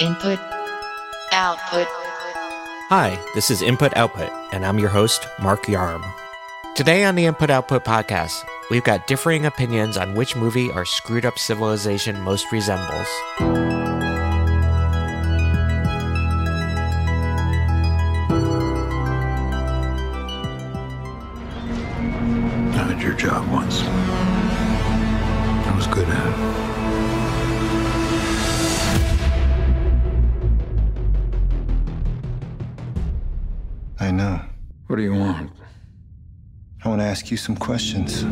Input, output. Hi, this is Input Output, and I'm your host, Mark Yarm. Today on the Input Output podcast, we've got differing opinions on which movie our screwed up civilization most resembles. I had your job once. I was good at it. Ask you some questions.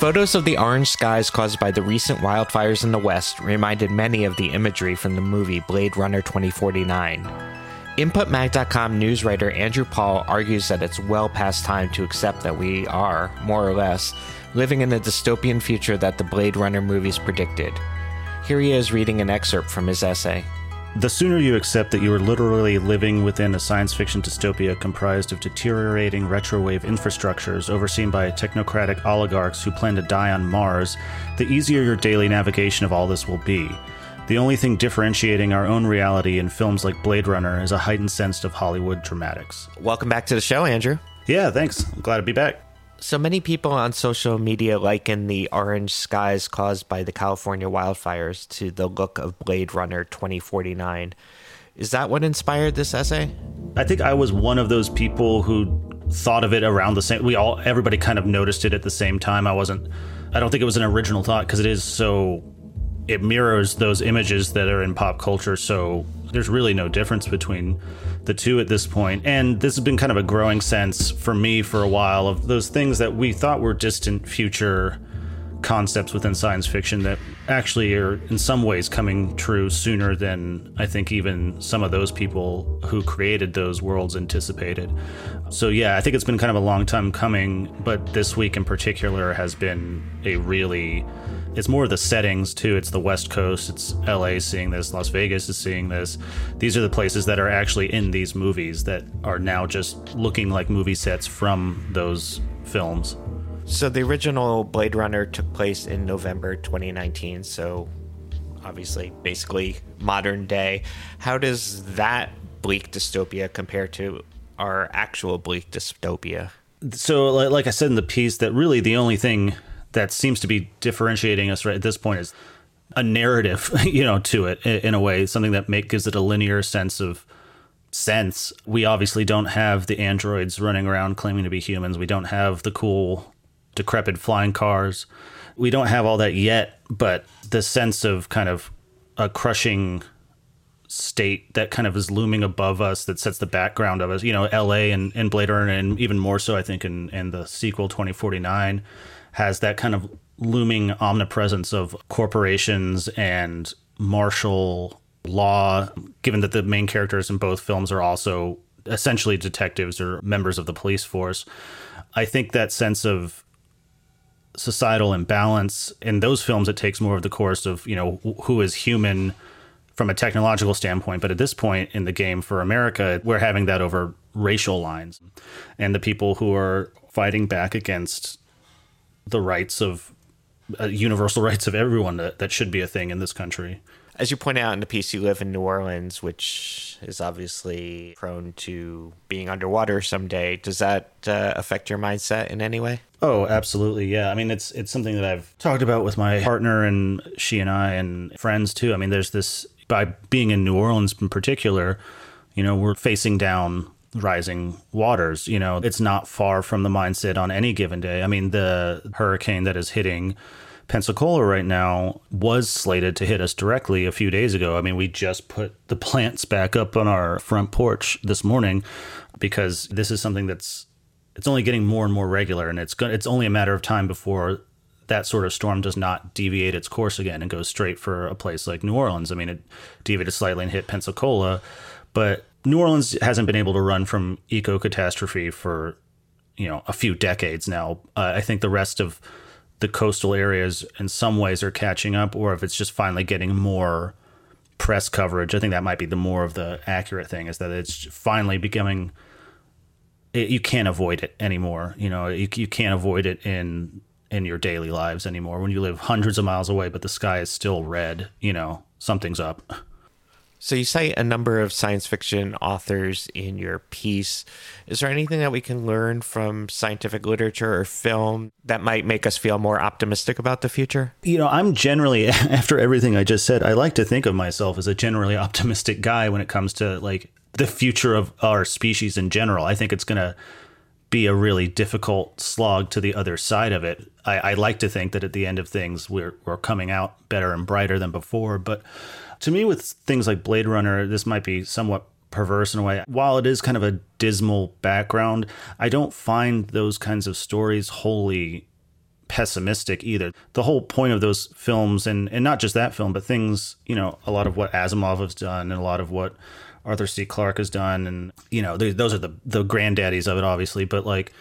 Photos of the orange skies caused by the recent wildfires in the West reminded many of the imagery from the movie Blade Runner 2049. InputMag.com news writer Andrew Paul argues that it's well past time to accept that we are, more or less, living in the dystopian future that the Blade Runner movies predicted. Here he is reading an excerpt from his essay. The sooner you accept that you are literally living within a science fiction dystopia comprised of deteriorating retrowave infrastructures overseen by technocratic oligarchs who plan to die on Mars, the easier your daily navigation of all this will be. The only thing differentiating our own reality in films like Blade Runner is a heightened sense of Hollywood dramatics. Welcome back to the show, Andrew. Yeah, thanks. I'm glad to be back. So many people on social media liken the orange skies caused by the California wildfires to the look of Blade Runner 2049. Is that what inspired this essay? I think I was one of those people who thought of it around the same we all everybody kind of noticed it at the same time. I wasn't I don't think it was an original thought because it is so it mirrors those images that are in pop culture so there's really no difference between the two at this point. And this has been kind of a growing sense for me for a while of those things that we thought were distant future concepts within science fiction that actually are in some ways coming true sooner than I think even some of those people who created those worlds anticipated. So yeah, I think it's been kind of a long time coming, but this week in particular has been a really it's more of the settings too. It's the West Coast, it's LA seeing this, Las Vegas is seeing this. These are the places that are actually in these movies that are now just looking like movie sets from those films. So the original Blade Runner took place in November 2019, so obviously basically modern day. How does that bleak dystopia compare to our actual bleak dystopia? So like I said in the piece that really the only thing that seems to be differentiating us right at this point is a narrative, you know, to it in a way, something that make, gives it a linear sense of sense. We obviously don't have the androids running around claiming to be humans. We don't have the cool decrepit flying cars. We don't have all that yet, but the sense of kind of a crushing state that kind of is looming above us that sets the background of us, you know, LA and, and Blade Runner and even more so I think in, in the sequel 2049 has that kind of looming omnipresence of corporations and martial law, given that the main characters in both films are also essentially detectives or members of the police force. I think that sense of societal imbalance in those films, it takes more of the course of, you know, who is human from a technological standpoint. But at this point in the game for America, we're having that over racial lines and the people who are fighting back against the rights of uh, universal rights of everyone that, that should be a thing in this country. As you point out in the piece, you live in New Orleans, which is obviously prone to being underwater someday. Does that uh, affect your mindset in any way? Oh, absolutely. Yeah. I mean, it's it's something that I've talked about with my partner and she and I and friends too. I mean, there's this by being in New Orleans in particular, you know, we're facing down rising waters. You know, it's not far from the mindset on any given day. I mean, the hurricane that is hitting Pensacola right now was slated to hit us directly a few days ago. I mean, we just put the plants back up on our front porch this morning because this is something that's it's only getting more and more regular and it's it's only a matter of time before that sort of storm does not deviate its course again and goes straight for a place like New Orleans. I mean, it deviated slightly and hit Pensacola, but New Orleans hasn't been able to run from eco catastrophe for you know a few decades now. Uh, I think the rest of the coastal areas in some ways are catching up, or if it's just finally getting more press coverage. I think that might be the more of the accurate thing is that it's finally becoming. It, you can't avoid it anymore. You know, you, you can't avoid it in in your daily lives anymore. When you live hundreds of miles away, but the sky is still red, you know, something's up. So you cite a number of science fiction authors in your piece. Is there anything that we can learn from scientific literature or film that might make us feel more optimistic about the future? You know, I'm generally after everything I just said, I like to think of myself as a generally optimistic guy when it comes to like the future of our species in general. I think it's going to be a really difficult slog to the other side of it. I, I like to think that at the end of things, we're, we're coming out better and brighter than before. But to me, with things like Blade Runner, this might be somewhat perverse in a way. While it is kind of a dismal background, I don't find those kinds of stories wholly pessimistic either. The whole point of those films, and, and not just that film, but things, you know, a lot of what Asimov has done and a lot of what Arthur C. Clarke has done, and you know those are the the granddaddies of it, obviously. But like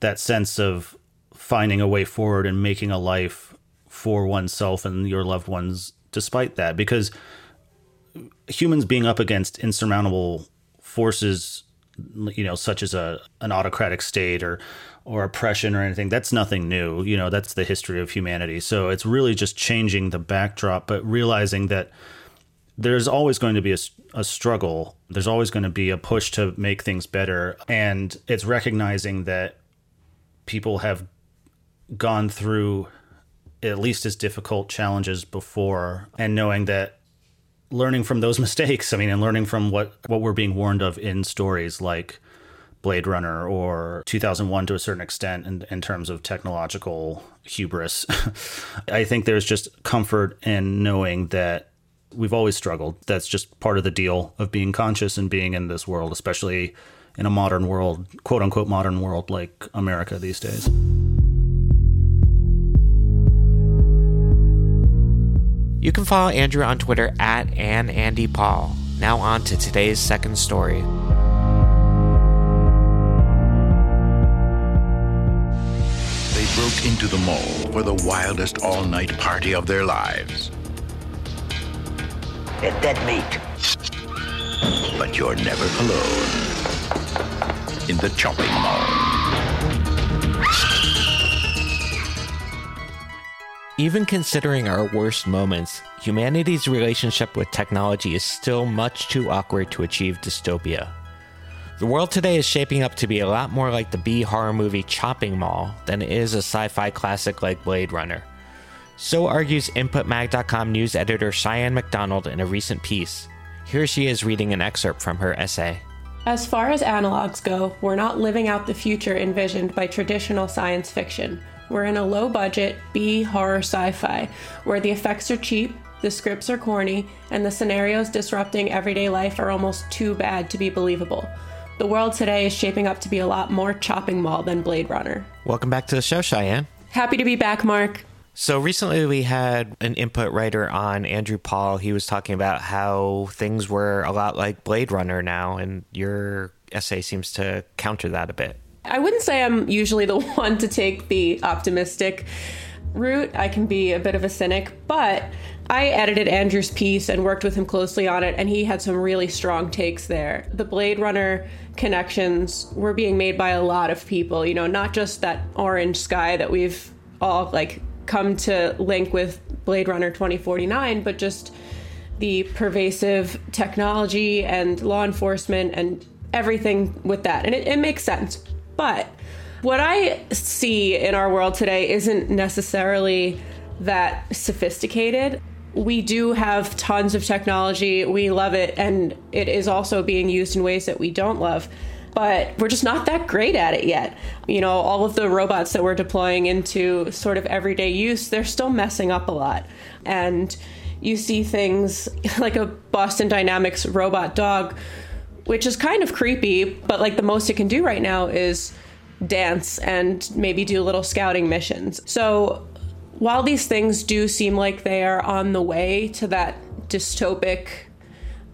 that sense of finding a way forward and making a life for oneself and your loved ones, despite that, because humans being up against insurmountable forces, you know, such as a an autocratic state or or oppression or anything, that's nothing new. You know, that's the history of humanity. So it's really just changing the backdrop, but realizing that there's always going to be a, a struggle. There's always going to be a push to make things better. And it's recognizing that people have gone through at least as difficult challenges before and knowing that learning from those mistakes, I mean, and learning from what, what we're being warned of in stories like Blade Runner or 2001 to a certain extent in, in terms of technological hubris. I think there's just comfort in knowing that we've always struggled. That's just part of the deal of being conscious and being in this world, especially in a modern world, quote unquote modern world like America these days. You can follow Andrew on Twitter at Ann Andy Paul. Now on to today's second story. They broke into the mall for the wildest all-night party of their lives. It's dead meat. But you're never alone in the chopping mall. Even considering our worst moments, humanity's relationship with technology is still much too awkward to achieve dystopia. The world today is shaping up to be a lot more like the B horror movie Chopping Mall than it is a sci fi classic like Blade Runner. So argues InputMag.com news editor Cheyenne MacDonald in a recent piece. Here she is reading an excerpt from her essay. As far as analogs go, we're not living out the future envisioned by traditional science fiction. We're in a low budget, B horror sci fi, where the effects are cheap, the scripts are corny, and the scenarios disrupting everyday life are almost too bad to be believable. The world today is shaping up to be a lot more chopping mall than Blade Runner. Welcome back to the show, Cheyenne. Happy to be back, Mark. So recently we had an input writer on Andrew Paul. He was talking about how things were a lot like Blade Runner now, and your essay seems to counter that a bit. I wouldn't say I'm usually the one to take the optimistic route. I can be a bit of a cynic, but I edited Andrew's piece and worked with him closely on it, and he had some really strong takes there. The Blade Runner connections were being made by a lot of people, you know, not just that orange sky that we've all like come to link with Blade Runner 2049, but just the pervasive technology and law enforcement and everything with that. And it, it makes sense. But what I see in our world today isn't necessarily that sophisticated. We do have tons of technology. We love it. And it is also being used in ways that we don't love. But we're just not that great at it yet. You know, all of the robots that we're deploying into sort of everyday use, they're still messing up a lot. And you see things like a Boston Dynamics robot dog, which is kind of creepy, but like the most it can do right now is dance and maybe do little scouting missions. So while these things do seem like they are on the way to that dystopic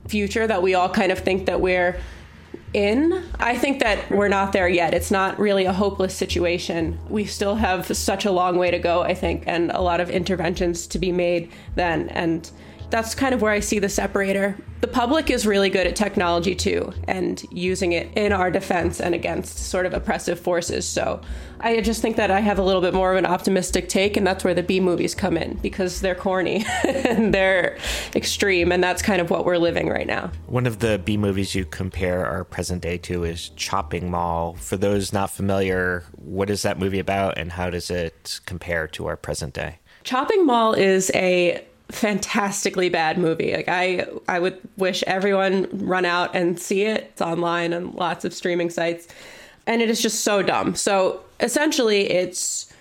future that we all kind of think that we're in, I think that we're not there yet. It's not really a hopeless situation. We still have such a long way to go, I think, and a lot of interventions to be made then. And That's kind of where I see the separator. The public is really good at technology too and using it in our defense and against sort of oppressive forces. So I just think that I have a little bit more of an optimistic take, and that's where the B movies come in because they're corny and they're extreme, and that's kind of what we're living right now. One of the B movies you compare our present day to is Chopping Mall. For those not familiar, what is that movie about and how does it compare to our present day? Chopping Mall is a fantastically bad movie. Like I I would wish everyone run out and see it. It's online on lots of streaming sites. And it is just so dumb. So essentially it's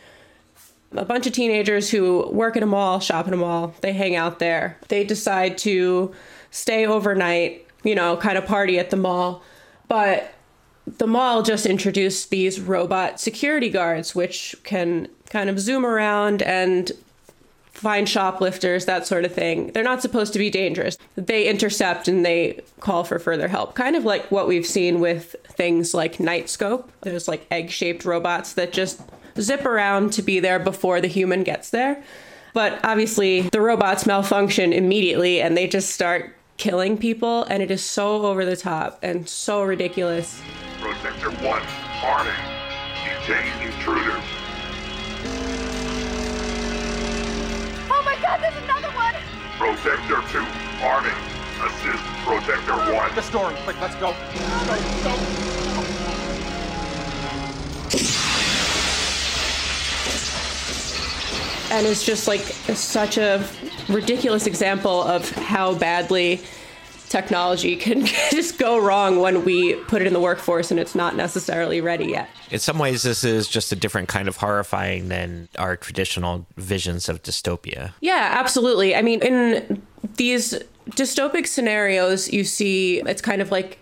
a bunch of teenagers who work in a mall, shop in a mall, they hang out there. They decide to stay overnight, you know, kind of party at the mall. But the mall just introduced these robot security guards, which can kind of zoom around and find shoplifters, that sort of thing. They're not supposed to be dangerous. They intercept and they call for further help. Kind of like what we've seen with things like Knightscope. There's like egg shaped robots that just zip around to be there before the human gets there. But obviously, the robots malfunction immediately and they just start killing people, and it is so over the top and so ridiculous. Protector 1, Arnie. Detain intruders. God, there's another one! Protector 2, arming. Assist Protector 1. The story. Quick, let's go. Let's go. and it's just like such a ridiculous example of how badly technology can just go wrong when we put it in the workforce and it's not necessarily ready yet. In some ways, this is just a different kind of horrifying than our traditional visions of dystopia. Yeah, absolutely. I mean, in these dystopic scenarios, you see it's kind of like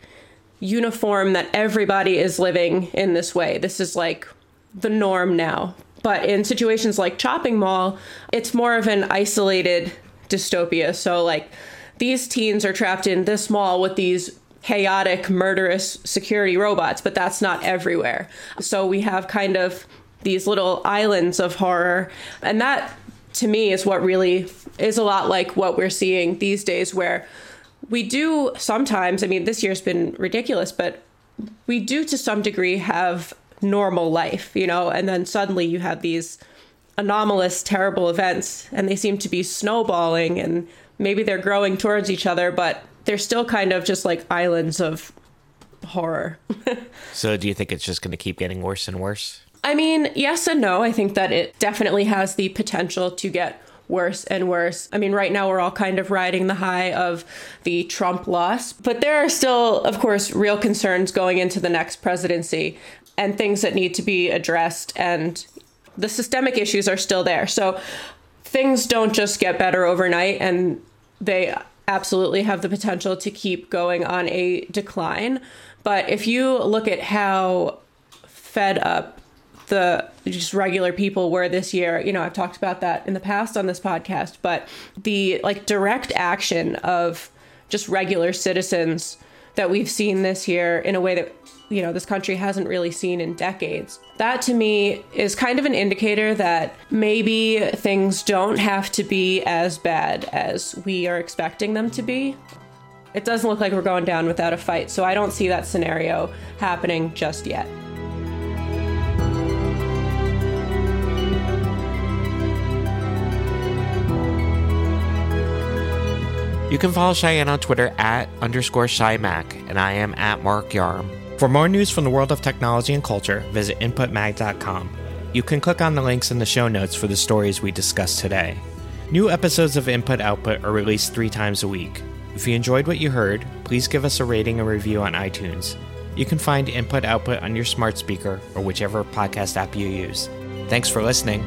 uniform that everybody is living in this way. This is like the norm now. But in situations like Chopping Mall, it's more of an isolated dystopia. So, like, these teens are trapped in this mall with these chaotic, murderous security robots, but that's not everywhere. So, we have kind of these little islands of horror. And that, to me, is what really is a lot like what we're seeing these days, where we do sometimes, I mean, this year's been ridiculous, but we do to some degree have normal life, you know, and then suddenly you have these anomalous, terrible events, and they seem to be snowballing, and maybe they're growing towards each other, but they're still kind of just like islands of horror. So, do you think it's just going to keep getting worse and worse? I mean, yes and no. I think that it definitely has the potential to get worse and worse. I mean, right now we're all kind of riding the high of the Trump loss, but there are still, of course, real concerns going into the next presidency and things that need to be addressed and the systemic issues are still there. So things don't just get better overnight and they absolutely have the potential to keep going on a decline. But if you look at how fed up the just regular people were this year, you know, I've talked about that in the past on this podcast, but the like direct action of just regular citizens that we've seen this year in a way that you know this country hasn't really seen in decades. That to me is kind of an indicator that maybe things don't have to be as bad as we are expecting them to be. It doesn't look like we're going down without a fight so i don't see that scenario happening just yet. You can follow Cheyenne on Twitter at underscore ShyMac, and I am at Mark Yarm. For more news from the world of technology and culture, visit inputmag.com. You can click on the links in the show notes for the stories we discussed today. New episodes of Input Output are released three times a week. If you enjoyed what you heard, please give us a rating and review on iTunes. You can find Input Output on your smart speaker or whichever podcast app you use. Thanks for listening.